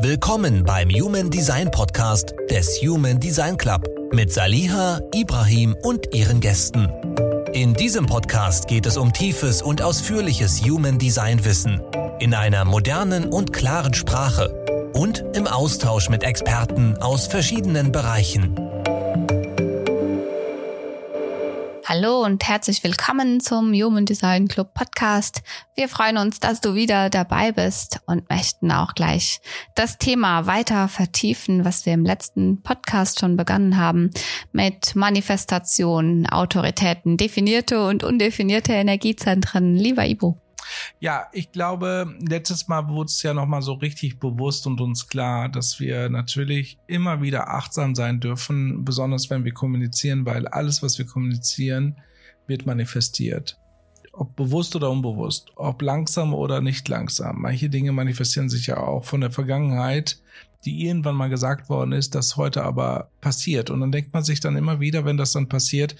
Willkommen beim Human Design Podcast des Human Design Club mit Saliha, Ibrahim und ihren Gästen. In diesem Podcast geht es um tiefes und ausführliches Human Design Wissen in einer modernen und klaren Sprache und im Austausch mit Experten aus verschiedenen Bereichen. Hallo und herzlich willkommen zum Human Design Club Podcast. Wir freuen uns, dass du wieder dabei bist und möchten auch gleich das Thema weiter vertiefen, was wir im letzten Podcast schon begonnen haben mit Manifestation, Autoritäten, definierte und undefinierte Energiezentren. Lieber Ibo. Ja, ich glaube, letztes Mal wurde es ja nochmal so richtig bewusst und uns klar, dass wir natürlich immer wieder achtsam sein dürfen, besonders wenn wir kommunizieren, weil alles, was wir kommunizieren, wird manifestiert. Ob bewusst oder unbewusst, ob langsam oder nicht langsam. Manche Dinge manifestieren sich ja auch von der Vergangenheit, die irgendwann mal gesagt worden ist, das heute aber passiert. Und dann denkt man sich dann immer wieder, wenn das dann passiert,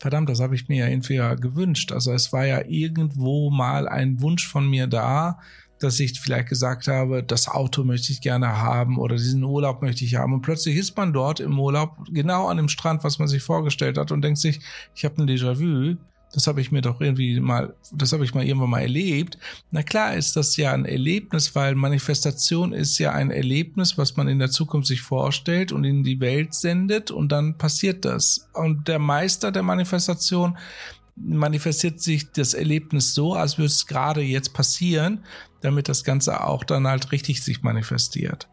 verdammt, das habe ich mir ja irgendwie ja gewünscht. Also es war ja irgendwo mal ein Wunsch von mir da, dass ich vielleicht gesagt habe, das Auto möchte ich gerne haben oder diesen Urlaub möchte ich haben. Und plötzlich ist man dort im Urlaub genau an dem Strand, was man sich vorgestellt hat und denkt sich, ich habe ein Déjà-vu das habe ich mir doch irgendwie mal, das habe ich mal irgendwann mal erlebt. Na klar ist das ja ein Erlebnis, weil Manifestation ist ja ein Erlebnis, was man in der Zukunft sich vorstellt und in die Welt sendet und dann passiert das. Und der Meister der Manifestation manifestiert sich das Erlebnis so, als würde es gerade jetzt passieren, damit das Ganze auch dann halt richtig sich manifestiert.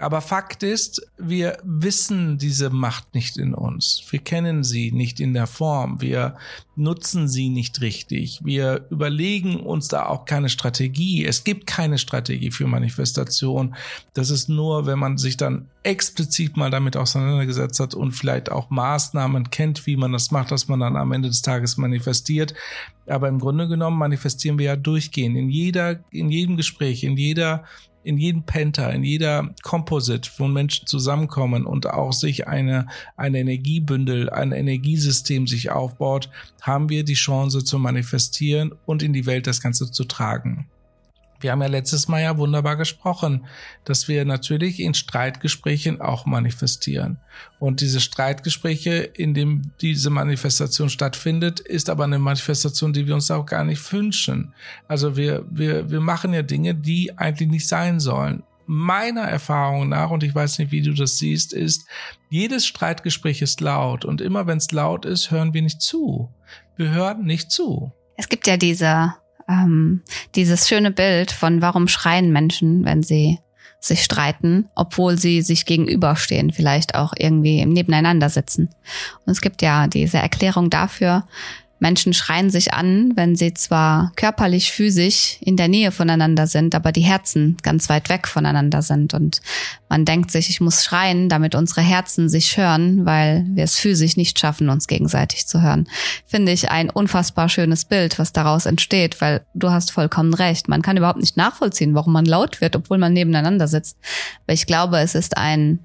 Aber Fakt ist, wir wissen diese Macht nicht in uns. Wir kennen sie nicht in der Form. Wir nutzen sie nicht richtig. Wir überlegen uns da auch keine Strategie. Es gibt keine Strategie für Manifestation. Das ist nur, wenn man sich dann explizit mal damit auseinandergesetzt hat und vielleicht auch Maßnahmen kennt, wie man das macht, dass man dann am Ende des Tages manifestiert. Aber im Grunde genommen manifestieren wir ja durchgehend in jeder, in jedem Gespräch, in jeder in jedem Penta, in jeder Composite, wo Menschen zusammenkommen und auch sich eine, eine Energiebündel, ein Energiesystem sich aufbaut, haben wir die Chance zu manifestieren und in die Welt das Ganze zu tragen. Wir haben ja letztes Mal ja wunderbar gesprochen, dass wir natürlich in Streitgesprächen auch manifestieren. Und diese Streitgespräche, in dem diese Manifestation stattfindet, ist aber eine Manifestation, die wir uns auch gar nicht wünschen. Also wir, wir, wir machen ja Dinge, die eigentlich nicht sein sollen. Meiner Erfahrung nach, und ich weiß nicht, wie du das siehst, ist, jedes Streitgespräch ist laut. Und immer wenn es laut ist, hören wir nicht zu. Wir hören nicht zu. Es gibt ja diese ähm, dieses schöne Bild von warum schreien Menschen, wenn sie sich streiten, obwohl sie sich gegenüberstehen, vielleicht auch irgendwie nebeneinander sitzen. Und es gibt ja diese Erklärung dafür, Menschen schreien sich an, wenn sie zwar körperlich, physisch in der Nähe voneinander sind, aber die Herzen ganz weit weg voneinander sind. Und man denkt sich, ich muss schreien, damit unsere Herzen sich hören, weil wir es physisch nicht schaffen, uns gegenseitig zu hören. Finde ich ein unfassbar schönes Bild, was daraus entsteht, weil du hast vollkommen recht. Man kann überhaupt nicht nachvollziehen, warum man laut wird, obwohl man nebeneinander sitzt. Aber ich glaube, es ist ein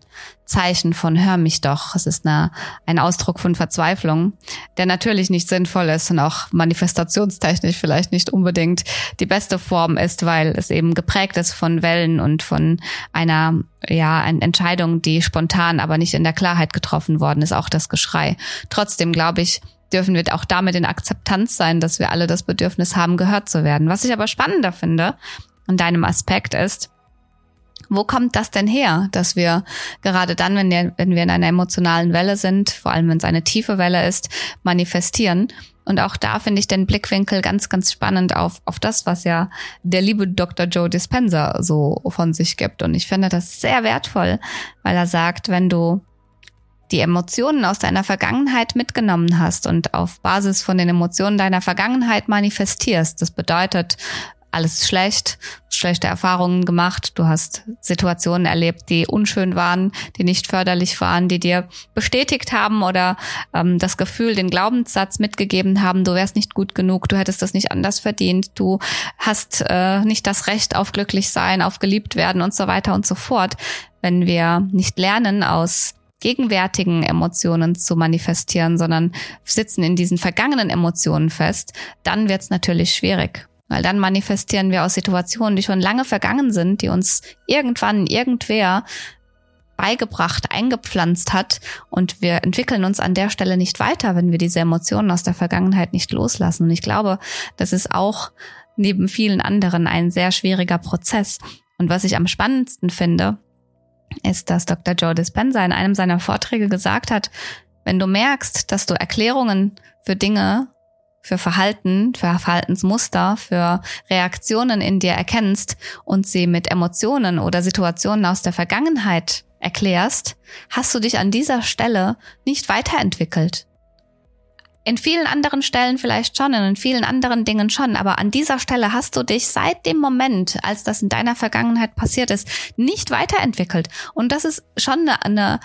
Zeichen von hör mich doch. Es ist eine, ein Ausdruck von Verzweiflung, der natürlich nicht sinnvoll ist und auch manifestationstechnisch vielleicht nicht unbedingt die beste Form ist, weil es eben geprägt ist von Wellen und von einer ja, eine Entscheidung, die spontan, aber nicht in der Klarheit getroffen worden ist, auch das Geschrei. Trotzdem glaube ich, dürfen wir auch damit in Akzeptanz sein, dass wir alle das Bedürfnis haben, gehört zu werden. Was ich aber spannender finde an deinem Aspekt ist, wo kommt das denn her, dass wir gerade dann, wenn wir, wenn wir in einer emotionalen Welle sind, vor allem wenn es eine tiefe Welle ist, manifestieren? Und auch da finde ich den Blickwinkel ganz, ganz spannend auf, auf das, was ja der liebe Dr. Joe Dispenza so von sich gibt. Und ich finde das sehr wertvoll, weil er sagt, wenn du die Emotionen aus deiner Vergangenheit mitgenommen hast und auf Basis von den Emotionen deiner Vergangenheit manifestierst. Das bedeutet, alles schlecht, schlechte Erfahrungen gemacht, du hast Situationen erlebt, die unschön waren, die nicht förderlich waren, die dir bestätigt haben oder ähm, das Gefühl, den Glaubenssatz mitgegeben haben, du wärst nicht gut genug, du hättest das nicht anders verdient, du hast äh, nicht das Recht auf glücklich sein, auf geliebt werden und so weiter und so fort. Wenn wir nicht lernen aus gegenwärtigen Emotionen zu manifestieren, sondern sitzen in diesen vergangenen Emotionen fest, dann wird es natürlich schwierig. Weil dann manifestieren wir aus Situationen, die schon lange vergangen sind, die uns irgendwann irgendwer beigebracht, eingepflanzt hat und wir entwickeln uns an der Stelle nicht weiter, wenn wir diese Emotionen aus der Vergangenheit nicht loslassen. Und ich glaube, das ist auch neben vielen anderen ein sehr schwieriger Prozess. Und was ich am spannendsten finde, ist, dass Dr. Joe Dispenza in einem seiner Vorträge gesagt hat, wenn du merkst, dass du Erklärungen für Dinge für Verhalten, für Verhaltensmuster, für Reaktionen in dir erkennst und sie mit Emotionen oder Situationen aus der Vergangenheit erklärst, hast du dich an dieser Stelle nicht weiterentwickelt. In vielen anderen Stellen vielleicht schon, in vielen anderen Dingen schon, aber an dieser Stelle hast du dich seit dem Moment, als das in deiner Vergangenheit passiert ist, nicht weiterentwickelt. Und das ist schon eine, eine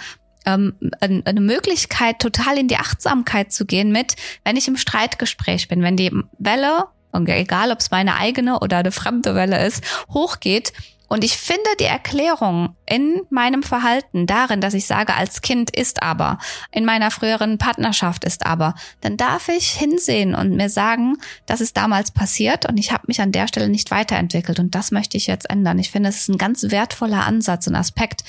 ähm, eine Möglichkeit, total in die Achtsamkeit zu gehen mit, wenn ich im Streitgespräch bin, wenn die Welle, egal ob es meine eigene oder eine fremde Welle ist, hochgeht und ich finde die Erklärung in meinem Verhalten darin, dass ich sage, als Kind ist aber, in meiner früheren Partnerschaft ist aber, dann darf ich hinsehen und mir sagen, das ist damals passiert und ich habe mich an der Stelle nicht weiterentwickelt und das möchte ich jetzt ändern. Ich finde, es ist ein ganz wertvoller Ansatz und Aspekt,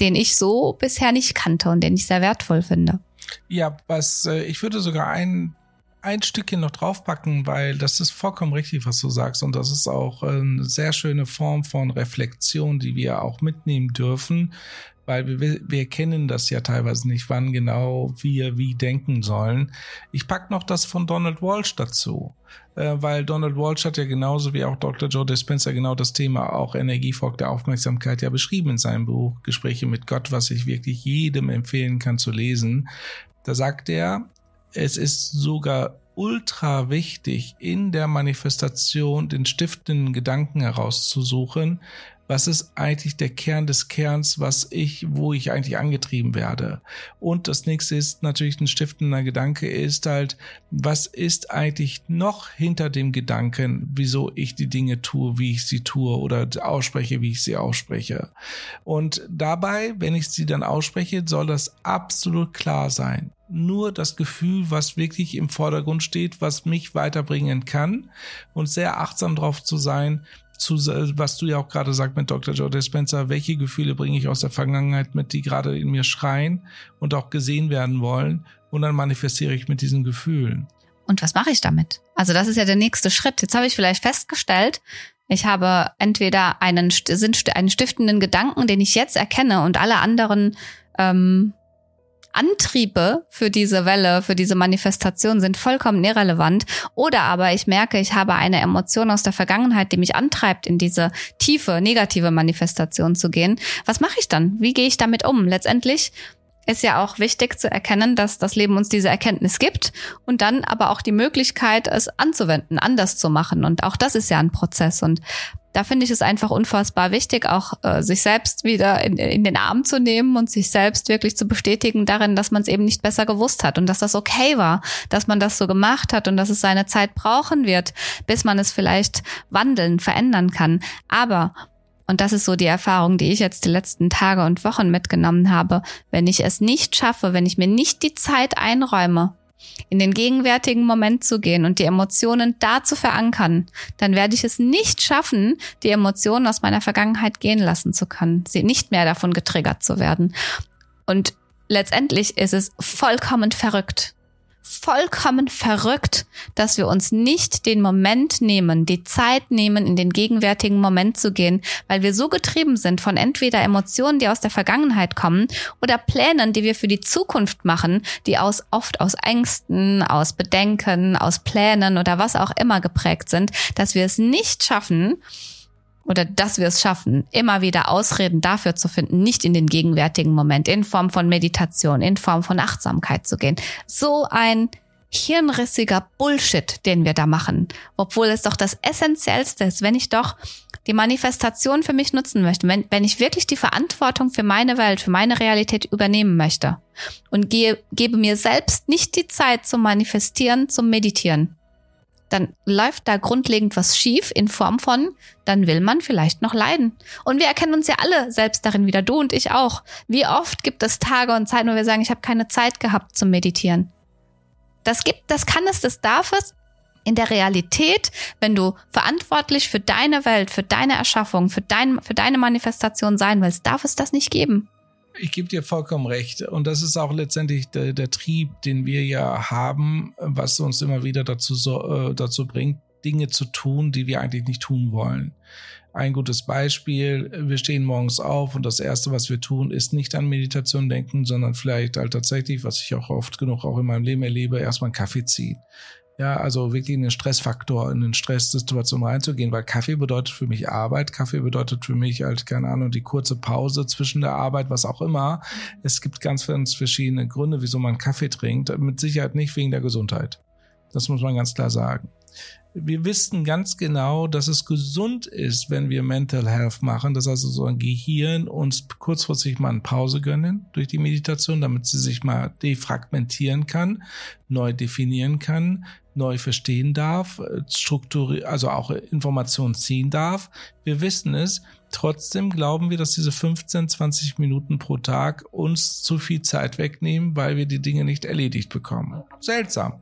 den ich so bisher nicht kannte und den ich sehr wertvoll finde. Ja, was äh, ich würde sogar ein ein Stückchen noch draufpacken, weil das ist vollkommen richtig, was du sagst. Und das ist auch eine sehr schöne Form von Reflexion, die wir auch mitnehmen dürfen, weil wir, wir kennen das ja teilweise nicht, wann genau wir wie denken sollen. Ich pack noch das von Donald Walsh dazu, äh, weil Donald Walsh hat ja genauso wie auch Dr. Joe Dispenza genau das Thema auch Energiefolg der Aufmerksamkeit ja beschrieben in seinem Buch Gespräche mit Gott, was ich wirklich jedem empfehlen kann zu lesen. Da sagt er, es ist sogar ultra wichtig, in der Manifestation den stiftenden Gedanken herauszusuchen, was ist eigentlich der Kern des Kerns, was ich, wo ich eigentlich angetrieben werde. Und das nächste ist natürlich ein stiftender Gedanke ist halt, was ist eigentlich noch hinter dem Gedanken, wieso ich die Dinge tue, wie ich sie tue oder ausspreche, wie ich sie ausspreche. Und dabei, wenn ich sie dann ausspreche, soll das absolut klar sein nur das Gefühl, was wirklich im Vordergrund steht, was mich weiterbringen kann und sehr achtsam drauf zu sein, zu, was du ja auch gerade sagst mit Dr. Joe Dispenza, welche Gefühle bringe ich aus der Vergangenheit mit, die gerade in mir schreien und auch gesehen werden wollen und dann manifestiere ich mit diesen Gefühlen. Und was mache ich damit? Also das ist ja der nächste Schritt. Jetzt habe ich vielleicht festgestellt, ich habe entweder einen, einen stiftenden Gedanken, den ich jetzt erkenne und alle anderen ähm, Antriebe für diese Welle, für diese Manifestation sind vollkommen irrelevant. Oder aber ich merke, ich habe eine Emotion aus der Vergangenheit, die mich antreibt, in diese tiefe, negative Manifestation zu gehen. Was mache ich dann? Wie gehe ich damit um? Letztendlich ist ja auch wichtig zu erkennen, dass das Leben uns diese Erkenntnis gibt und dann aber auch die Möglichkeit, es anzuwenden, anders zu machen. Und auch das ist ja ein Prozess. Und da finde ich es einfach unfassbar wichtig, auch äh, sich selbst wieder in, in den Arm zu nehmen und sich selbst wirklich zu bestätigen darin, dass man es eben nicht besser gewusst hat und dass das okay war, dass man das so gemacht hat und dass es seine Zeit brauchen wird, bis man es vielleicht wandeln, verändern kann. Aber und das ist so die Erfahrung, die ich jetzt die letzten Tage und Wochen mitgenommen habe. Wenn ich es nicht schaffe, wenn ich mir nicht die Zeit einräume, in den gegenwärtigen Moment zu gehen und die Emotionen da zu verankern, dann werde ich es nicht schaffen, die Emotionen aus meiner Vergangenheit gehen lassen zu können, sie nicht mehr davon getriggert zu werden. Und letztendlich ist es vollkommen verrückt, vollkommen verrückt, dass wir uns nicht den Moment nehmen, die Zeit nehmen, in den gegenwärtigen Moment zu gehen, weil wir so getrieben sind von entweder Emotionen, die aus der Vergangenheit kommen oder Plänen, die wir für die Zukunft machen, die aus oft aus Ängsten, aus Bedenken, aus Plänen oder was auch immer geprägt sind, dass wir es nicht schaffen, oder dass wir es schaffen, immer wieder Ausreden dafür zu finden, nicht in den gegenwärtigen Moment in Form von Meditation, in Form von Achtsamkeit zu gehen. So ein hirnrissiger Bullshit, den wir da machen, obwohl es doch das Essentiellste ist, wenn ich doch die Manifestation für mich nutzen möchte, wenn, wenn ich wirklich die Verantwortung für meine Welt, für meine Realität übernehmen möchte und gehe, gebe mir selbst nicht die Zeit zum Manifestieren, zum Meditieren, dann läuft da grundlegend was schief in Form von, dann will man vielleicht noch leiden. Und wir erkennen uns ja alle selbst darin wieder, du und ich auch. Wie oft gibt es Tage und Zeiten, wo wir sagen, ich habe keine Zeit gehabt zum Meditieren. Das gibt, das kann es, das darf es. in der Realität, wenn du verantwortlich für deine Welt, für deine Erschaffung, für, dein, für deine Manifestation sein willst, darf es das nicht geben. Ich gebe dir vollkommen recht. Und das ist auch letztendlich der, der Trieb, den wir ja haben, was uns immer wieder dazu, so, äh, dazu bringt, Dinge zu tun, die wir eigentlich nicht tun wollen. Ein gutes Beispiel, wir stehen morgens auf und das Erste, was wir tun, ist nicht an Meditation denken, sondern vielleicht halt tatsächlich, was ich auch oft genug auch in meinem Leben erlebe, erstmal einen Kaffee ziehen. Ja, also wirklich in den Stressfaktor, in den Stresssituation reinzugehen, weil Kaffee bedeutet für mich Arbeit, Kaffee bedeutet für mich halt, keine Ahnung, die kurze Pause zwischen der Arbeit, was auch immer. Es gibt ganz, ganz verschiedene Gründe, wieso man Kaffee trinkt. Mit Sicherheit nicht wegen der Gesundheit. Das muss man ganz klar sagen wir wissen ganz genau, dass es gesund ist, wenn wir Mental Health machen. Das heißt, so ein Gehirn uns kurzfristig mal eine Pause gönnen durch die Meditation, damit sie sich mal defragmentieren kann, neu definieren kann, neu verstehen darf, strukturieren, also auch Informationen ziehen darf. Wir wissen es. Trotzdem glauben wir, dass diese 15, 20 Minuten pro Tag uns zu viel Zeit wegnehmen, weil wir die Dinge nicht erledigt bekommen. Seltsam.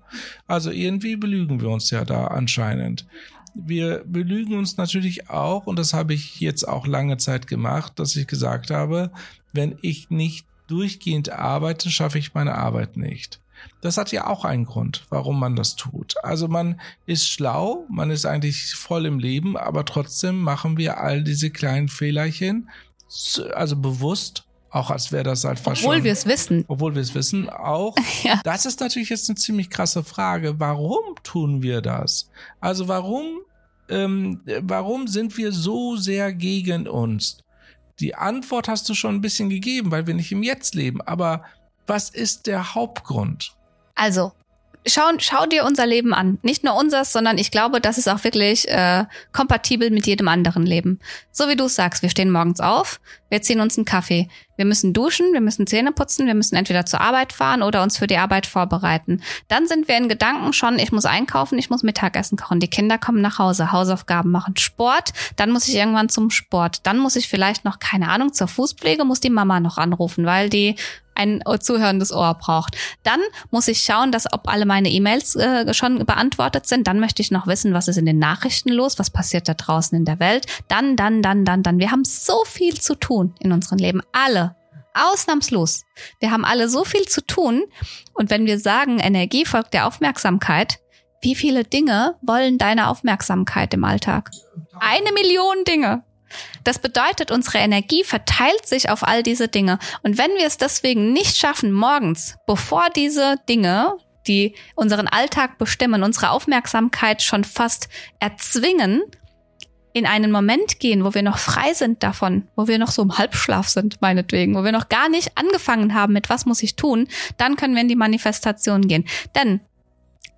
Also irgendwie belügen wir uns ja da anscheinend. Wir belügen uns natürlich auch, und das habe ich jetzt auch lange Zeit gemacht, dass ich gesagt habe, wenn ich nicht durchgehend arbeite, schaffe ich meine Arbeit nicht. Das hat ja auch einen Grund, warum man das tut. Also man ist schlau, man ist eigentlich voll im Leben, aber trotzdem machen wir all diese kleinen Fehlerchen, also bewusst, auch als wäre das halt fast Obwohl wir es wissen. Obwohl wir es wissen, auch. ja. Das ist natürlich jetzt eine ziemlich krasse Frage. Warum tun wir das? Also warum, ähm, warum sind wir so sehr gegen uns? Die Antwort hast du schon ein bisschen gegeben, weil wir nicht im Jetzt leben. Aber was ist der Hauptgrund? Also, schau, schau dir unser Leben an. Nicht nur unseres, sondern ich glaube, das ist auch wirklich äh, kompatibel mit jedem anderen Leben. So wie du es sagst, wir stehen morgens auf, wir ziehen uns einen Kaffee. Wir müssen duschen, wir müssen Zähne putzen, wir müssen entweder zur Arbeit fahren oder uns für die Arbeit vorbereiten. Dann sind wir in Gedanken schon, ich muss einkaufen, ich muss Mittagessen kochen, die Kinder kommen nach Hause, Hausaufgaben machen, Sport, dann muss ich irgendwann zum Sport, dann muss ich vielleicht noch, keine Ahnung, zur Fußpflege, muss die Mama noch anrufen, weil die ein zuhörendes Ohr braucht. Dann muss ich schauen, dass ob alle meine E-Mails äh, schon beantwortet sind. Dann möchte ich noch wissen, was ist in den Nachrichten los, was passiert da draußen in der Welt. Dann, dann, dann, dann, dann. Wir haben so viel zu tun in unserem Leben. Alle. Ausnahmslos. Wir haben alle so viel zu tun. Und wenn wir sagen, Energie folgt der Aufmerksamkeit, wie viele Dinge wollen deine Aufmerksamkeit im Alltag? Eine Million Dinge. Das bedeutet, unsere Energie verteilt sich auf all diese Dinge. Und wenn wir es deswegen nicht schaffen, morgens, bevor diese Dinge, die unseren Alltag bestimmen, unsere Aufmerksamkeit schon fast erzwingen, in einen Moment gehen, wo wir noch frei sind davon, wo wir noch so im Halbschlaf sind, meinetwegen, wo wir noch gar nicht angefangen haben mit was muss ich tun, dann können wir in die Manifestation gehen. Denn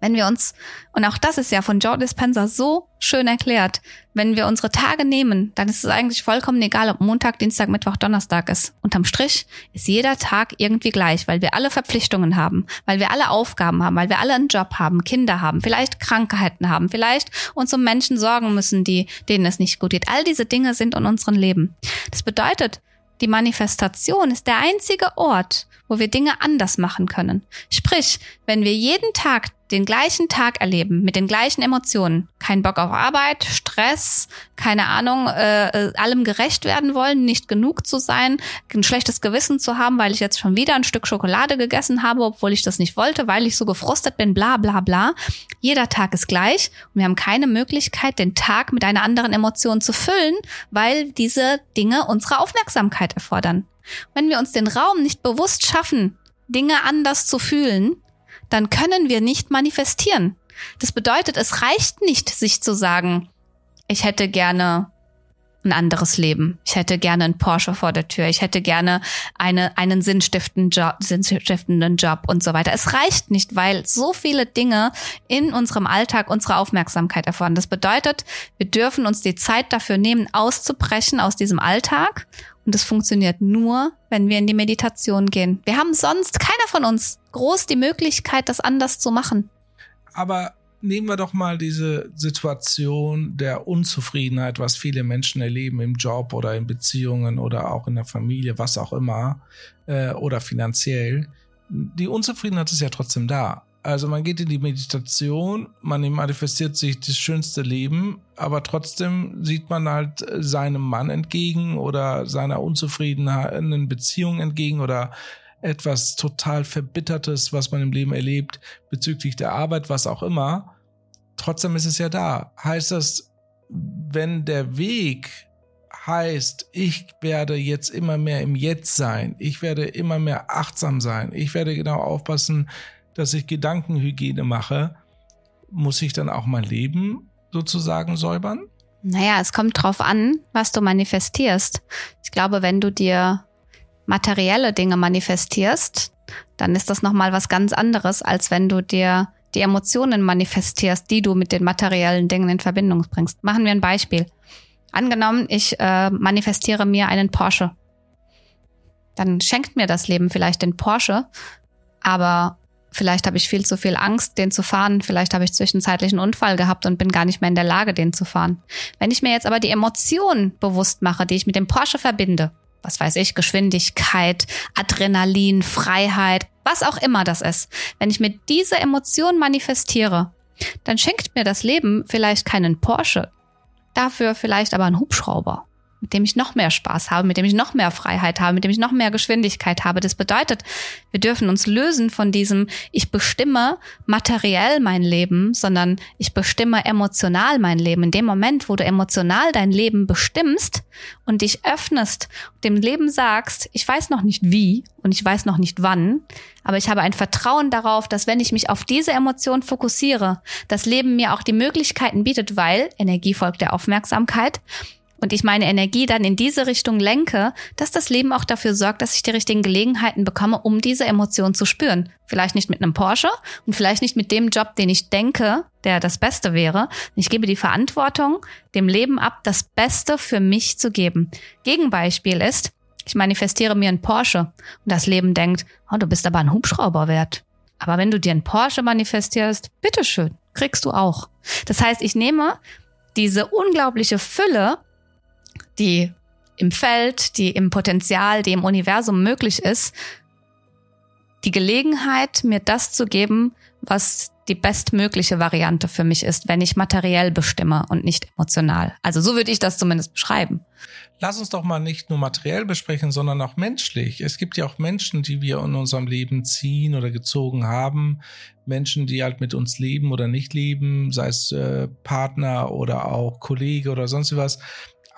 wenn wir uns, und auch das ist ja von Joe Dispenza so schön erklärt, wenn wir unsere Tage nehmen, dann ist es eigentlich vollkommen egal, ob Montag, Dienstag, Mittwoch, Donnerstag ist. Unterm Strich ist jeder Tag irgendwie gleich, weil wir alle Verpflichtungen haben, weil wir alle Aufgaben haben, weil wir alle einen Job haben, Kinder haben, vielleicht Krankheiten haben, vielleicht uns um Menschen sorgen müssen, die, denen es nicht gut geht. All diese Dinge sind in unserem Leben. Das bedeutet, die Manifestation ist der einzige Ort, wo wir Dinge anders machen können. Sprich, wenn wir jeden Tag den gleichen Tag erleben, mit den gleichen Emotionen, kein Bock auf Arbeit, Stress, keine Ahnung, äh, äh, allem gerecht werden wollen, nicht genug zu sein, ein schlechtes Gewissen zu haben, weil ich jetzt schon wieder ein Stück Schokolade gegessen habe, obwohl ich das nicht wollte, weil ich so gefrustet bin, bla bla bla. Jeder Tag ist gleich und wir haben keine Möglichkeit, den Tag mit einer anderen Emotion zu füllen, weil diese Dinge unsere Aufmerksamkeit erfordern. Wenn wir uns den Raum nicht bewusst schaffen, Dinge anders zu fühlen, dann können wir nicht manifestieren. Das bedeutet, es reicht nicht, sich zu sagen, ich hätte gerne ein anderes Leben. Ich hätte gerne einen Porsche vor der Tür. Ich hätte gerne eine, einen sinnstiftenden Job, sinnstiftenden Job und so weiter. Es reicht nicht, weil so viele Dinge in unserem Alltag unsere Aufmerksamkeit erfordern. Das bedeutet, wir dürfen uns die Zeit dafür nehmen, auszubrechen aus diesem Alltag und es funktioniert nur, wenn wir in die Meditation gehen. Wir haben sonst, keiner von uns, groß die Möglichkeit, das anders zu machen. Aber nehmen wir doch mal diese Situation der Unzufriedenheit, was viele Menschen erleben im Job oder in Beziehungen oder auch in der Familie, was auch immer, äh, oder finanziell. Die Unzufriedenheit ist ja trotzdem da. Also man geht in die Meditation, man manifestiert sich das schönste Leben, aber trotzdem sieht man halt seinem Mann entgegen oder seiner unzufriedenen Beziehung entgegen oder etwas total Verbittertes, was man im Leben erlebt, bezüglich der Arbeit, was auch immer. Trotzdem ist es ja da. Heißt das, wenn der Weg heißt, ich werde jetzt immer mehr im Jetzt sein, ich werde immer mehr achtsam sein, ich werde genau aufpassen, dass ich Gedankenhygiene mache, muss ich dann auch mein Leben sozusagen säubern? Naja, es kommt drauf an, was du manifestierst. Ich glaube, wenn du dir materielle Dinge manifestierst, dann ist das nochmal was ganz anderes, als wenn du dir die Emotionen manifestierst, die du mit den materiellen Dingen in Verbindung bringst. Machen wir ein Beispiel. Angenommen, ich äh, manifestiere mir einen Porsche. Dann schenkt mir das Leben vielleicht den Porsche, aber vielleicht habe ich viel zu viel Angst, den zu fahren. Vielleicht habe ich zwischenzeitlich einen Unfall gehabt und bin gar nicht mehr in der Lage, den zu fahren. Wenn ich mir jetzt aber die Emotionen bewusst mache, die ich mit dem Porsche verbinde, was weiß ich, Geschwindigkeit, Adrenalin, Freiheit, was auch immer das ist. Wenn ich mir diese Emotion manifestiere, dann schenkt mir das Leben vielleicht keinen Porsche, dafür vielleicht aber einen Hubschrauber mit dem ich noch mehr Spaß habe, mit dem ich noch mehr Freiheit habe, mit dem ich noch mehr Geschwindigkeit habe. Das bedeutet, wir dürfen uns lösen von diesem, ich bestimme materiell mein Leben, sondern ich bestimme emotional mein Leben. In dem Moment, wo du emotional dein Leben bestimmst und dich öffnest, dem Leben sagst, ich weiß noch nicht wie und ich weiß noch nicht wann, aber ich habe ein Vertrauen darauf, dass wenn ich mich auf diese Emotion fokussiere, das Leben mir auch die Möglichkeiten bietet, weil Energie folgt der Aufmerksamkeit, und ich meine Energie dann in diese Richtung lenke, dass das Leben auch dafür sorgt, dass ich die richtigen Gelegenheiten bekomme, um diese Emotion zu spüren. Vielleicht nicht mit einem Porsche und vielleicht nicht mit dem Job, den ich denke, der das Beste wäre. Ich gebe die Verantwortung, dem Leben ab, das Beste für mich zu geben. Gegenbeispiel ist, ich manifestiere mir einen Porsche und das Leben denkt, oh, du bist aber ein Hubschrauber wert. Aber wenn du dir einen Porsche manifestierst, bitteschön, kriegst du auch. Das heißt, ich nehme diese unglaubliche Fülle die im Feld, die im Potenzial, die im Universum möglich ist, die Gelegenheit, mir das zu geben, was die bestmögliche Variante für mich ist, wenn ich materiell bestimme und nicht emotional. Also so würde ich das zumindest beschreiben. Lass uns doch mal nicht nur materiell besprechen, sondern auch menschlich. Es gibt ja auch Menschen, die wir in unserem Leben ziehen oder gezogen haben. Menschen, die halt mit uns leben oder nicht leben, sei es äh, Partner oder auch Kollege oder sonst was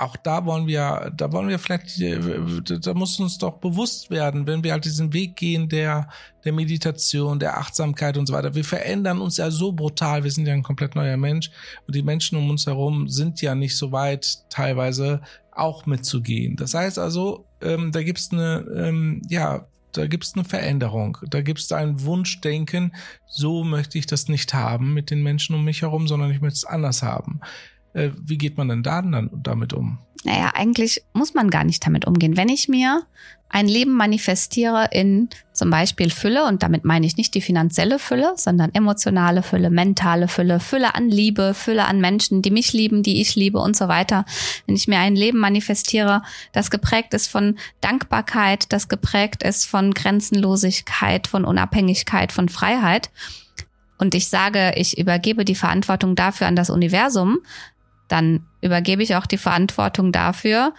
auch da wollen wir, da wollen wir vielleicht, da muss uns doch bewusst werden, wenn wir halt diesen Weg gehen der, der Meditation, der Achtsamkeit und so weiter. Wir verändern uns ja so brutal. Wir sind ja ein komplett neuer Mensch und die Menschen um uns herum sind ja nicht so weit, teilweise auch mitzugehen. Das heißt also, ähm, da gibt's eine, ähm, ja, da gibt's eine Veränderung. Da gibt's ein Wunschdenken, so möchte ich das nicht haben mit den Menschen um mich herum, sondern ich möchte es anders haben. Äh, wie geht man denn da dann damit um? Naja, eigentlich muss man gar nicht damit umgehen. Wenn ich mir ein Leben manifestiere in zum Beispiel Fülle, und damit meine ich nicht die finanzielle Fülle, sondern emotionale Fülle, mentale Fülle, Fülle an Liebe, Fülle an Menschen, die mich lieben, die ich liebe und so weiter. Wenn ich mir ein Leben manifestiere, das geprägt ist von Dankbarkeit, das geprägt ist von Grenzenlosigkeit, von Unabhängigkeit, von Freiheit, und ich sage, ich übergebe die Verantwortung dafür an das Universum, dann übergebe ich auch die Verantwortung dafür,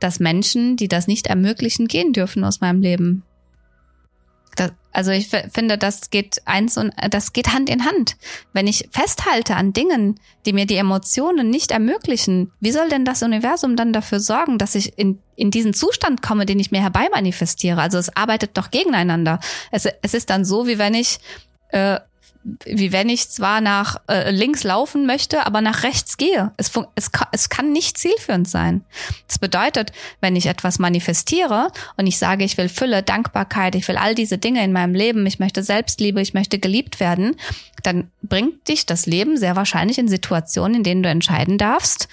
dass Menschen, die das nicht ermöglichen, gehen dürfen aus meinem Leben. Das, also ich finde, das geht eins und das geht Hand in Hand. Wenn ich festhalte an Dingen, die mir die Emotionen nicht ermöglichen, wie soll denn das Universum dann dafür sorgen, dass ich in, in diesen Zustand komme, den ich mir herbei manifestiere? Also es arbeitet doch gegeneinander. Es, es ist dann so, wie wenn ich äh, wie wenn ich zwar nach äh, links laufen möchte, aber nach rechts gehe. Es, es, es kann nicht zielführend sein. Das bedeutet, wenn ich etwas manifestiere und ich sage, ich will Fülle, Dankbarkeit, ich will all diese Dinge in meinem Leben, ich möchte Selbstliebe, ich möchte geliebt werden, dann bringt dich das Leben sehr wahrscheinlich in Situationen, in denen du entscheiden darfst,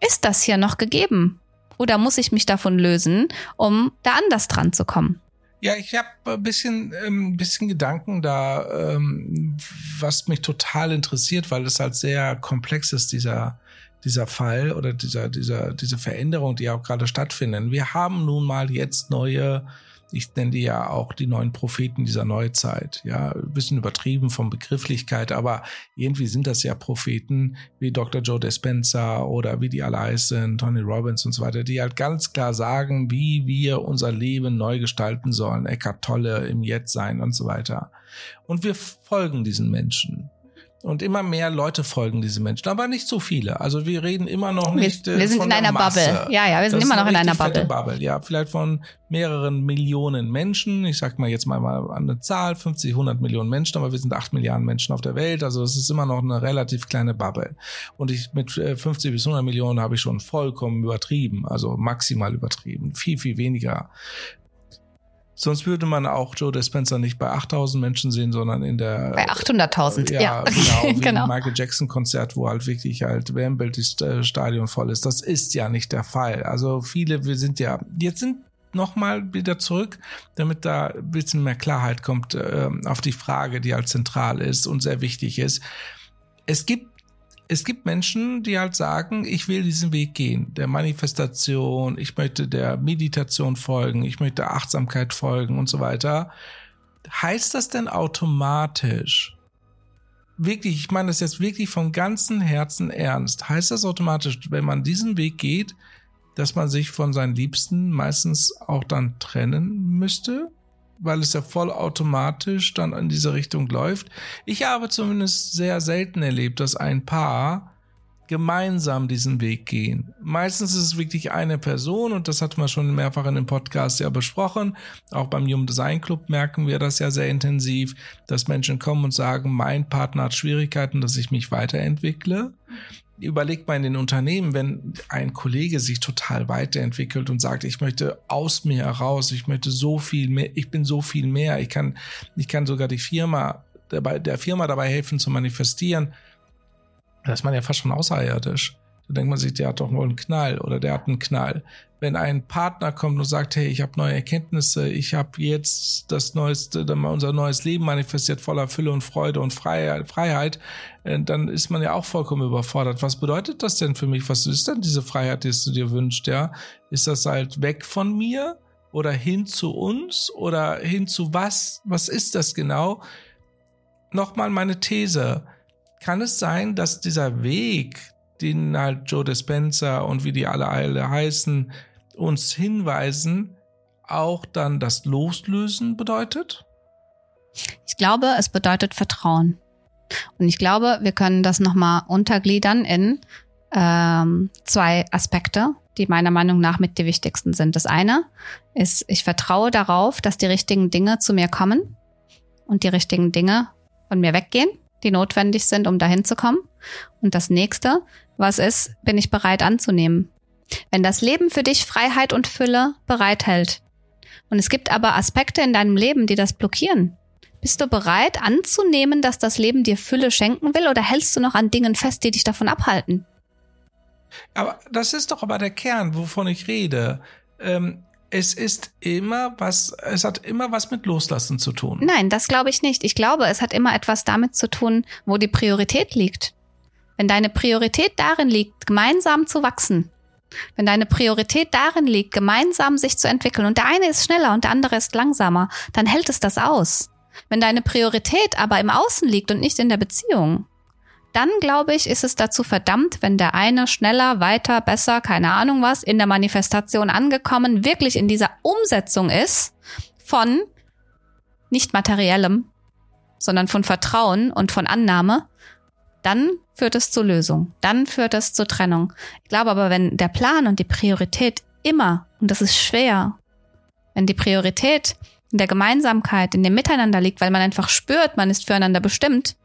ist das hier noch gegeben? Oder muss ich mich davon lösen, um da anders dran zu kommen? Ja, ich habe ein bisschen, ähm, bisschen Gedanken da, ähm, was mich total interessiert, weil es halt sehr komplex ist, dieser, dieser Fall oder dieser, dieser, diese Veränderung, die auch gerade stattfinden. Wir haben nun mal jetzt neue Ich nenne die ja auch die neuen Propheten dieser Neuzeit. Ja, ein bisschen übertrieben von Begrifflichkeit, aber irgendwie sind das ja Propheten wie Dr. Joe Dispenza oder wie die alle heißen, Tony Robbins und so weiter, die halt ganz klar sagen, wie wir unser Leben neu gestalten sollen. Eckart Tolle im Jetzt sein und so weiter. Und wir folgen diesen Menschen. Und immer mehr Leute folgen diese Menschen, aber nicht so viele. Also wir reden immer noch nicht. Wir, wir sind in einer Masse. Bubble. Ja, ja, wir sind das immer noch in einer Bubble. Bubble. Ja, vielleicht von mehreren Millionen Menschen. Ich sag mal jetzt mal, mal eine Zahl, 50, 100 Millionen Menschen, aber wir sind 8 Milliarden Menschen auf der Welt. Also es ist immer noch eine relativ kleine Bubble. Und ich mit 50 bis 100 Millionen habe ich schon vollkommen übertrieben, also maximal übertrieben. Viel, viel weniger Sonst würde man auch Joe Dispenza nicht bei 8000 Menschen sehen, sondern in der. Bei 800.000, ja. ja. Genau, wie genau. Michael Jackson Konzert, wo halt wirklich halt Wembley äh, Stadion voll ist. Das ist ja nicht der Fall. Also viele, wir sind ja, jetzt sind nochmal wieder zurück, damit da ein bisschen mehr Klarheit kommt äh, auf die Frage, die halt zentral ist und sehr wichtig ist. Es gibt es gibt Menschen, die halt sagen, ich will diesen Weg gehen, der Manifestation, ich möchte der Meditation folgen, ich möchte Achtsamkeit folgen und so weiter. Heißt das denn automatisch, wirklich, ich meine das jetzt wirklich von ganzem Herzen ernst, heißt das automatisch, wenn man diesen Weg geht, dass man sich von seinen Liebsten meistens auch dann trennen müsste? Weil es ja vollautomatisch dann in diese Richtung läuft. Ich habe zumindest sehr selten erlebt, dass ein Paar gemeinsam diesen Weg gehen. Meistens ist es wirklich eine Person und das hatten wir schon mehrfach in dem Podcast ja besprochen. Auch beim Human Design Club merken wir das ja sehr intensiv, dass Menschen kommen und sagen, mein Partner hat Schwierigkeiten, dass ich mich weiterentwickle überlegt mal in den Unternehmen, wenn ein Kollege sich total weiterentwickelt und sagt, ich möchte aus mir heraus, ich möchte so viel mehr, ich bin so viel mehr, ich kann, ich kann sogar die Firma, dabei, der Firma dabei helfen zu manifestieren, da ist man ja fast schon außerirdisch. Da denkt man sich, der hat doch wohl einen Knall oder der hat einen Knall. Wenn ein Partner kommt und sagt, hey, ich habe neue Erkenntnisse, ich habe jetzt das neueste, unser neues Leben manifestiert voller Fülle und Freude und Freiheit, äh, dann ist man ja auch vollkommen überfordert. Was bedeutet das denn für mich? Was ist denn diese Freiheit, die du dir wünschst? Ja, ist das halt weg von mir oder hin zu uns oder hin zu was? Was ist das genau? Nochmal meine These. Kann es sein, dass dieser Weg, den halt Joe Dispenza und wie die alle, alle heißen, uns hinweisen, auch dann das Loslösen bedeutet? Ich glaube, es bedeutet Vertrauen. Und ich glaube, wir können das nochmal untergliedern in ähm, zwei Aspekte, die meiner Meinung nach mit die wichtigsten sind. Das eine ist, ich vertraue darauf, dass die richtigen Dinge zu mir kommen und die richtigen Dinge von mir weggehen, die notwendig sind, um dahin zu kommen. Und das nächste, was ist, bin ich bereit anzunehmen. Wenn das Leben für dich Freiheit und Fülle bereithält. Und es gibt aber Aspekte in deinem Leben, die das blockieren. Bist du bereit anzunehmen, dass das Leben dir Fülle schenken will oder hältst du noch an Dingen fest, die dich davon abhalten? Aber das ist doch aber der Kern, wovon ich rede. Ähm, es ist immer was, es hat immer was mit Loslassen zu tun. Nein, das glaube ich nicht. Ich glaube, es hat immer etwas damit zu tun, wo die Priorität liegt. Wenn deine Priorität darin liegt, gemeinsam zu wachsen, wenn deine Priorität darin liegt, gemeinsam sich zu entwickeln und der eine ist schneller und der andere ist langsamer, dann hält es das aus. Wenn deine Priorität aber im Außen liegt und nicht in der Beziehung, dann glaube ich, ist es dazu verdammt, wenn der eine schneller, weiter, besser, keine Ahnung was, in der Manifestation angekommen, wirklich in dieser Umsetzung ist von nicht materiellem, sondern von Vertrauen und von Annahme, dann führt es zur Lösung, dann führt es zur Trennung. Ich glaube aber, wenn der Plan und die Priorität immer, und das ist schwer, wenn die Priorität in der Gemeinsamkeit, in dem Miteinander liegt, weil man einfach spürt, man ist füreinander bestimmt,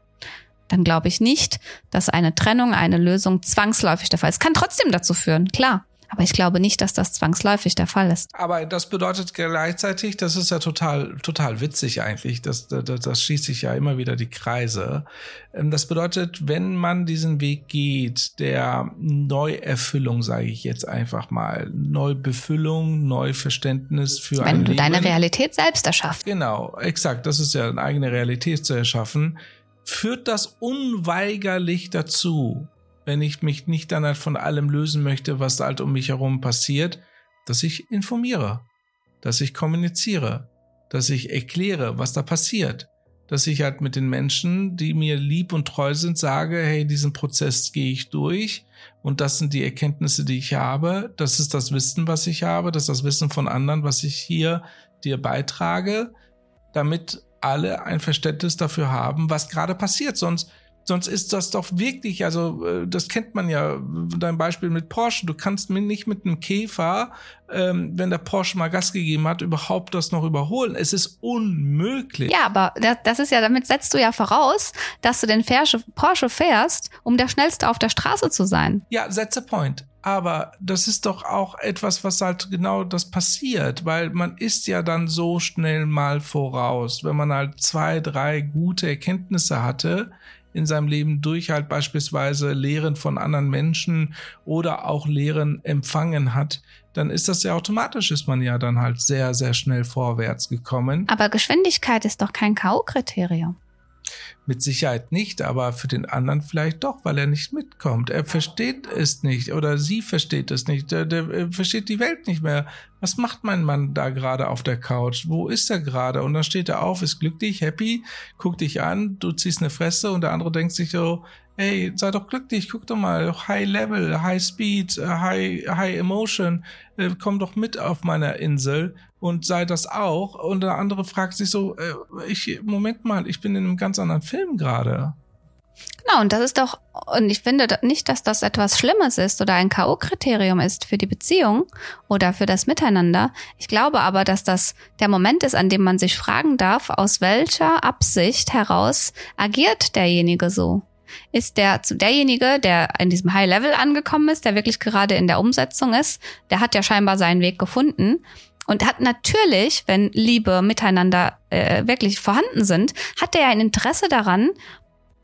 dann glaube ich nicht, dass eine Trennung, eine Lösung zwangsläufig der Fall ist. Es kann trotzdem dazu führen, klar. Aber ich glaube nicht, dass das zwangsläufig der Fall ist. Aber das bedeutet gleichzeitig, das ist ja total, total witzig eigentlich. Das, das, das schließt sich ja immer wieder die Kreise. Ähm, das bedeutet, wenn man diesen Weg geht, der Neuerfüllung, sage ich jetzt einfach mal, Neubefüllung, Neuverständnis für wenn ein Leben. Wenn du deine Realität selbst erschaffst. Genau, exakt. Das ist ja eine eigene Realität zu erschaffen. Führt das unweigerlich dazu, wenn ich mich nicht dann halt von allem lösen möchte, was halt um mich herum passiert, dass ich informiere. dass ich kommuniziere, dass ich erkläre, was da passiert, dass ich halt mit den Menschen, die mir lieb und treu sind, sage, hey, diesen Prozess gehe ich durch und das sind die Erkenntnisse, die ich habe, das ist das Wissen, was ich habe, das ist das Wissen von anderen, was ich hier dir beitrage, damit alle ein Verständnis dafür haben, was gerade passiert. Sonst Sonst ist das doch wirklich, also äh, das kennt man ja, dein Beispiel mit Porsche. Du kannst mir nicht mit einem Käfer, ähm, wenn der Porsche mal Gas gegeben hat, überhaupt das noch überholen. Es ist unmöglich. Ja, aber das ist ja, damit setzt du ja voraus, dass du den Porsche fährst, um der Schnellste auf der Straße zu sein. Ja, that's a point. Aber das ist doch auch etwas, was halt genau das passiert, weil man ist ja dann so schnell mal voraus, wenn man halt zwei, drei gute Erkenntnisse hatte, in seinem Leben durch halt beispielsweise Lehren von anderen Menschen oder auch Lehren empfangen hat, dann ist das ja automatisch, ist man ja dann halt sehr, sehr schnell vorwärts gekommen. Aber Geschwindigkeit ist doch kein K.O.-Kriterium. Mit Sicherheit nicht, aber für den anderen vielleicht doch, weil er nicht mitkommt. Er versteht es nicht oder sie versteht es nicht. Der, der versteht die Welt nicht mehr. Was macht mein Mann da gerade auf der Couch? Wo ist er gerade? Und dann steht er auf, ist glücklich, happy, guckt dich an, du ziehst eine Fresse und der andere denkt sich so, ey, sei doch glücklich, guck doch mal, High Level, High Speed, High, High Emotion, äh, komm doch mit auf meiner Insel und sei das auch. Und der andere fragt sich so, äh, ich, Moment mal, ich bin in einem ganz anderen Film gerade. Genau, und das ist doch, und ich finde nicht, dass das etwas Schlimmes ist oder ein K.O.-Kriterium ist für die Beziehung oder für das Miteinander. Ich glaube aber, dass das der Moment ist, an dem man sich fragen darf, aus welcher Absicht heraus agiert derjenige so ist der derjenige, der in diesem High Level angekommen ist, der wirklich gerade in der Umsetzung ist, der hat ja scheinbar seinen Weg gefunden und hat natürlich, wenn Liebe miteinander äh, wirklich vorhanden sind, hat er ja ein Interesse daran,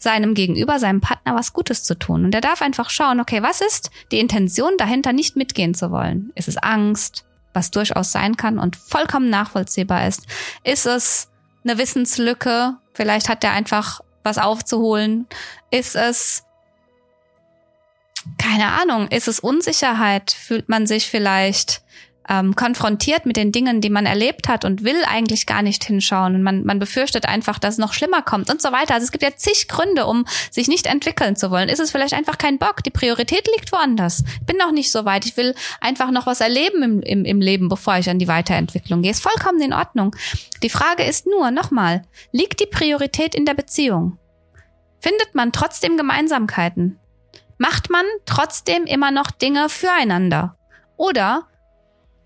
seinem Gegenüber, seinem Partner was Gutes zu tun. Und er darf einfach schauen, okay, was ist die Intention dahinter, nicht mitgehen zu wollen? Ist es Angst, was durchaus sein kann und vollkommen nachvollziehbar ist? Ist es eine Wissenslücke? Vielleicht hat er einfach was aufzuholen? Ist es, keine Ahnung, ist es Unsicherheit? Fühlt man sich vielleicht ähm, konfrontiert mit den Dingen, die man erlebt hat und will eigentlich gar nicht hinschauen und man, man befürchtet einfach, dass es noch schlimmer kommt und so weiter. Also es gibt ja zig Gründe, um sich nicht entwickeln zu wollen. Ist es vielleicht einfach kein Bock? Die Priorität liegt woanders. Bin noch nicht so weit. Ich will einfach noch was erleben im, im, im Leben, bevor ich an die Weiterentwicklung gehe. Ist vollkommen in Ordnung. Die Frage ist nur, nochmal, liegt die Priorität in der Beziehung? Findet man trotzdem Gemeinsamkeiten? Macht man trotzdem immer noch Dinge füreinander? Oder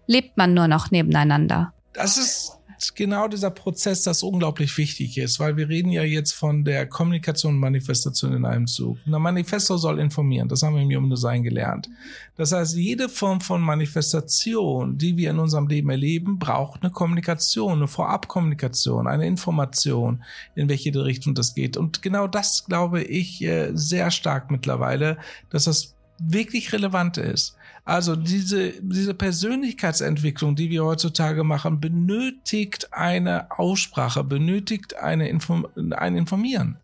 lebt man nur noch nebeneinander? Das ist genau dieser Prozess, das unglaublich wichtig ist, weil wir reden ja jetzt von der Kommunikation und Manifestation in einem Zug. Ein Manifesto soll informieren, das haben wir im Human Design gelernt. Das heißt, jede Form von Manifestation, die wir in unserem Leben erleben, braucht eine Kommunikation, eine Vorabkommunikation, eine Information, in welche Richtung das geht. Und genau das glaube ich äh, sehr stark mittlerweile, dass das wirklich relevant ist. Also diese, diese Persönlichkeitsentwicklung, die wir heutzutage machen, benötigt eine Aussprache, benötigt eine Inform ein Informieren.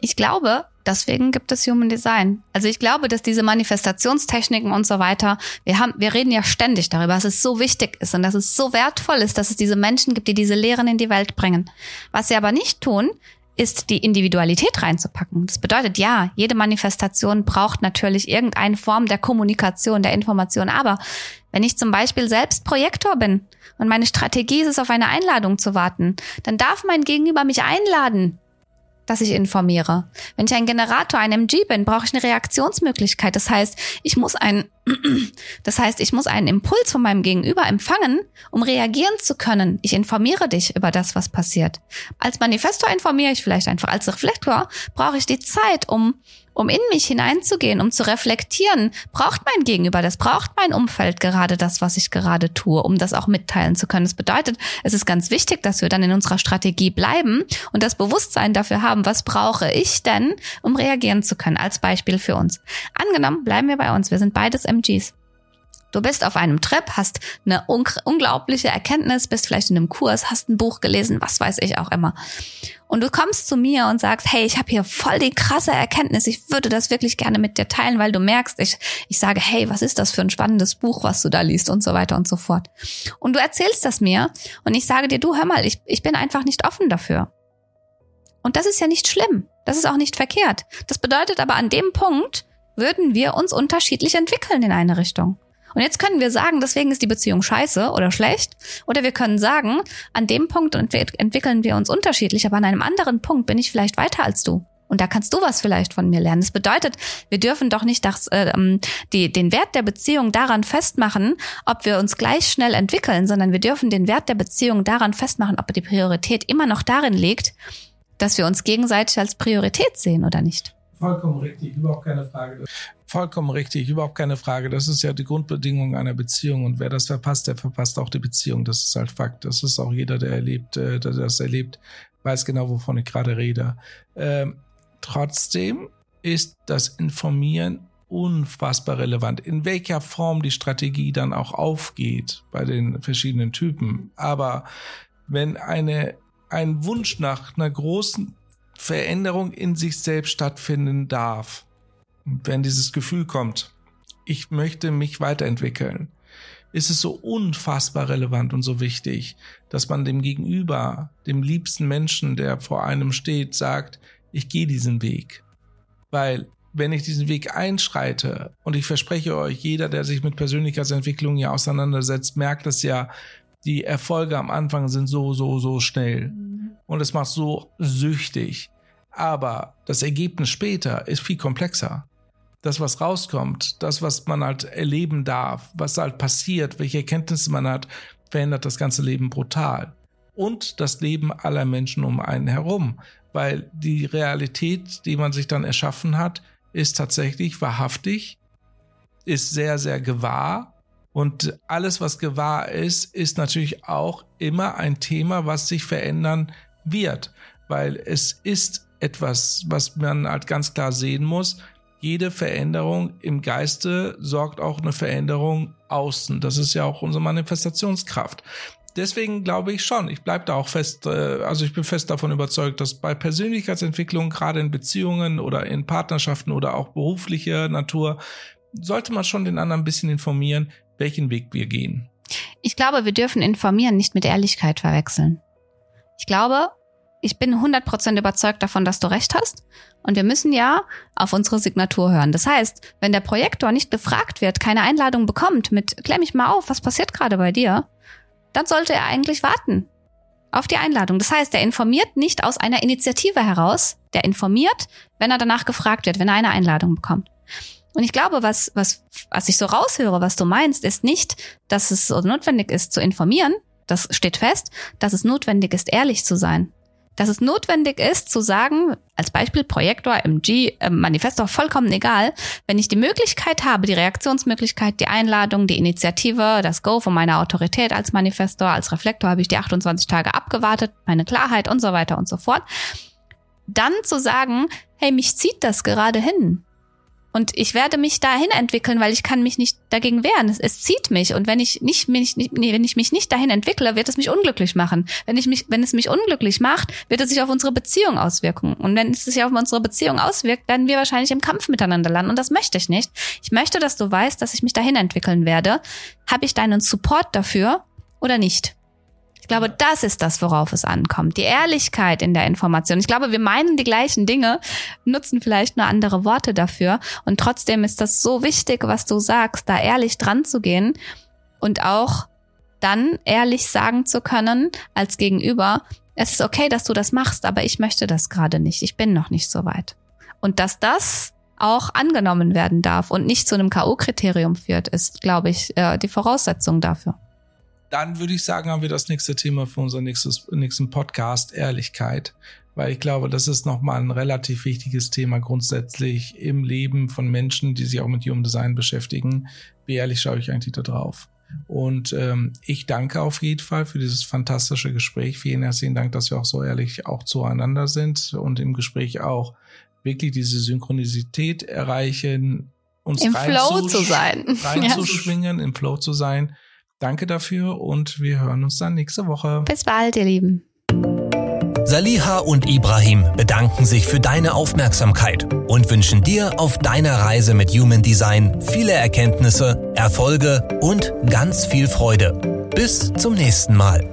Ich glaube, deswegen gibt es Human Design. Also ich glaube, dass diese Manifestationstechniken und so weiter, wir haben, wir reden ja ständig darüber, dass es so wichtig ist und dass es so wertvoll ist, dass es diese Menschen gibt, die diese Lehren in die Welt bringen. Was sie aber nicht tun, ist die Individualität reinzupacken. Das bedeutet, ja, jede Manifestation braucht natürlich irgendeine Form der Kommunikation, der Information. Aber wenn ich zum Beispiel selbst Projektor bin und meine Strategie ist es, auf eine Einladung zu warten, dann darf mein Gegenüber mich einladen dass ich informiere. Wenn ich ein Generator, ein MG bin, brauche ich eine Reaktionsmöglichkeit. Das heißt, ich muss einen, das heißt, ich muss einen Impuls von meinem Gegenüber empfangen, um reagieren zu können. Ich informiere dich über das, was passiert. Als Manifestor informiere ich vielleicht einfach. Als Reflektor brauche ich die Zeit, um um in mich hineinzugehen, um zu reflektieren, braucht mein Gegenüber das, braucht mein Umfeld gerade das, was ich gerade tue, um das auch mitteilen zu können. Das bedeutet, es ist ganz wichtig, dass wir dann in unserer Strategie bleiben und das Bewusstsein dafür haben, was brauche ich denn, um reagieren zu können, als Beispiel für uns. Angenommen, bleiben wir bei uns, wir sind beides MGs. Du bist auf einem Trip, hast eine un unglaubliche Erkenntnis, bist vielleicht in einem Kurs, hast ein Buch gelesen, was weiß ich auch immer. Und du kommst zu mir und sagst, hey, ich habe hier voll die krasse Erkenntnis, ich würde das wirklich gerne mit dir teilen, weil du merkst, ich, ich sage, hey, was ist das für ein spannendes Buch, was du da liest und so weiter und so fort. Und du erzählst das mir und ich sage dir, du hör mal, ich, ich bin einfach nicht offen dafür. Und das ist ja nicht schlimm, das ist auch nicht verkehrt. Das bedeutet aber an dem Punkt würden wir uns unterschiedlich entwickeln in eine Richtung. Und jetzt können wir sagen, deswegen ist die Beziehung scheiße oder schlecht. Oder wir können sagen, an dem Punkt entwickeln wir uns unterschiedlich, aber an einem anderen Punkt bin ich vielleicht weiter als du. Und da kannst du was vielleicht von mir lernen. Das bedeutet, wir dürfen doch nicht das, äh, ähm, die, den Wert der Beziehung daran festmachen, ob wir uns gleich schnell entwickeln, sondern wir dürfen den Wert der Beziehung daran festmachen, ob die Priorität immer noch darin liegt, dass wir uns gegenseitig als Priorität sehen oder nicht. Vollkommen richtig, überhaupt keine Frage. Vollkommen richtig, überhaupt keine Frage. Das ist ja die Grundbedingung einer Beziehung. Und wer das verpasst, der verpasst auch die Beziehung. Das ist halt Fakt. Das ist auch jeder, der erlebt, äh, der das erlebt, weiß genau, wovon ich gerade rede. Ähm, trotzdem ist das Informieren unfassbar relevant, in welcher Form die Strategie dann auch aufgeht bei den verschiedenen Typen. Aber wenn eine, ein Wunsch nach einer großen Veränderung in sich selbst stattfinden darf. Wenn dieses Gefühl kommt, ich möchte mich weiterentwickeln, ist es so unfassbar relevant und so wichtig, dass man dem Gegenüber, dem liebsten Menschen, der vor einem steht, sagt, ich gehe diesen Weg. Weil wenn ich diesen Weg einschreite, und ich verspreche euch, jeder, der sich mit Persönlichkeitsentwicklung ja auseinandersetzt, merkt es ja, die Erfolge am Anfang sind so, so, so schnell. Mhm. Und es macht so süchtig. Aber das Ergebnis später ist viel komplexer. Das, was rauskommt, das, was man halt erleben darf, was halt passiert, welche Erkenntnisse man hat, verändert das ganze Leben brutal. Und das Leben aller Menschen um einen herum. Weil die Realität, die man sich dann erschaffen hat, ist tatsächlich wahrhaftig, ist sehr, sehr gewahr und alles, was gewahr ist, ist natürlich auch immer ein Thema, was sich verändern wird, weil es ist etwas, was man halt ganz klar sehen muss. Jede Veränderung im Geiste sorgt auch eine Veränderung außen. Das ist ja auch unsere Manifestationskraft. Deswegen glaube ich schon, ich bleibe da auch fest, äh, also ich bin fest davon überzeugt, dass bei Persönlichkeitsentwicklung, gerade in Beziehungen oder in Partnerschaften oder auch beruflicher Natur, sollte man schon den anderen ein bisschen informieren, welchen Weg wir gehen. Ich glaube, wir dürfen informieren nicht mit Ehrlichkeit verwechseln. Ich glaube, ich bin 100% überzeugt davon, dass du recht hast. Und wir müssen ja auf unsere Signatur hören. Das heißt, wenn der Projektor nicht gefragt wird, keine Einladung bekommt mit, klär mich mal auf, was passiert gerade bei dir, dann sollte er eigentlich warten auf die Einladung. Das heißt, er informiert nicht aus einer Initiative heraus, der informiert, wenn er danach gefragt wird, wenn er eine Einladung bekommt. Und ich glaube, was, was, was ich so raushöre, was du meinst, ist nicht, dass es so notwendig ist zu informieren. Das steht fest, dass es notwendig ist, ehrlich zu sein. Dass es notwendig ist, zu sagen, als Beispiel Projektor, MG, äh, Manifestor, vollkommen egal, wenn ich die Möglichkeit habe, die Reaktionsmöglichkeit, die Einladung, die Initiative, das Go von meiner Autorität als Manifestor, als Reflektor habe ich die 28 Tage abgewartet, meine Klarheit und so weiter und so fort. Dann zu sagen, hey, mich zieht das gerade hin. Und ich werde mich dahin entwickeln, weil ich kann mich nicht dagegen wehren. Es, es zieht mich. Und wenn ich nicht, mich, nicht, nee, wenn ich mich nicht dahin entwickle, wird es mich unglücklich machen. Wenn ich mich, wenn es mich unglücklich macht, wird es sich auf unsere Beziehung auswirken. Und wenn es sich auf unsere Beziehung auswirkt, werden wir wahrscheinlich im Kampf miteinander landen. Und das möchte ich nicht. Ich möchte, dass du weißt, dass ich mich dahin entwickeln werde. Habe ich deinen Support dafür oder nicht? Ich glaube, das ist das, worauf es ankommt. Die Ehrlichkeit in der Information. Ich glaube, wir meinen die gleichen Dinge, nutzen vielleicht nur andere Worte dafür. Und trotzdem ist das so wichtig, was du sagst, da ehrlich dran zu gehen und auch dann ehrlich sagen zu können als Gegenüber, es ist okay, dass du das machst, aber ich möchte das gerade nicht. Ich bin noch nicht so weit. Und dass das auch angenommen werden darf und nicht zu einem K.O.-Kriterium führt, ist, glaube ich, äh, die Voraussetzung dafür dann würde ich sagen, haben wir das nächste Thema für unseren nächstes, nächsten Podcast, Ehrlichkeit. Weil ich glaube, das ist nochmal ein relativ wichtiges Thema grundsätzlich im Leben von Menschen, die sich auch mit Human Design beschäftigen. Wie ehrlich schaue ich eigentlich da drauf? Und ähm, ich danke auf jeden Fall für dieses fantastische Gespräch. Vielen herzlichen Dank, dass wir auch so ehrlich auch zueinander sind und im Gespräch auch wirklich diese Synchronisität erreichen uns Im Flow zu, zu sein. reinzuschwingen, im Flow zu sein. Danke dafür und wir hören uns dann nächste Woche. Bis bald, ihr Lieben. Saliha und Ibrahim bedanken sich für deine Aufmerksamkeit und wünschen dir auf deiner Reise mit Human Design viele Erkenntnisse, Erfolge und ganz viel Freude. Bis zum nächsten Mal.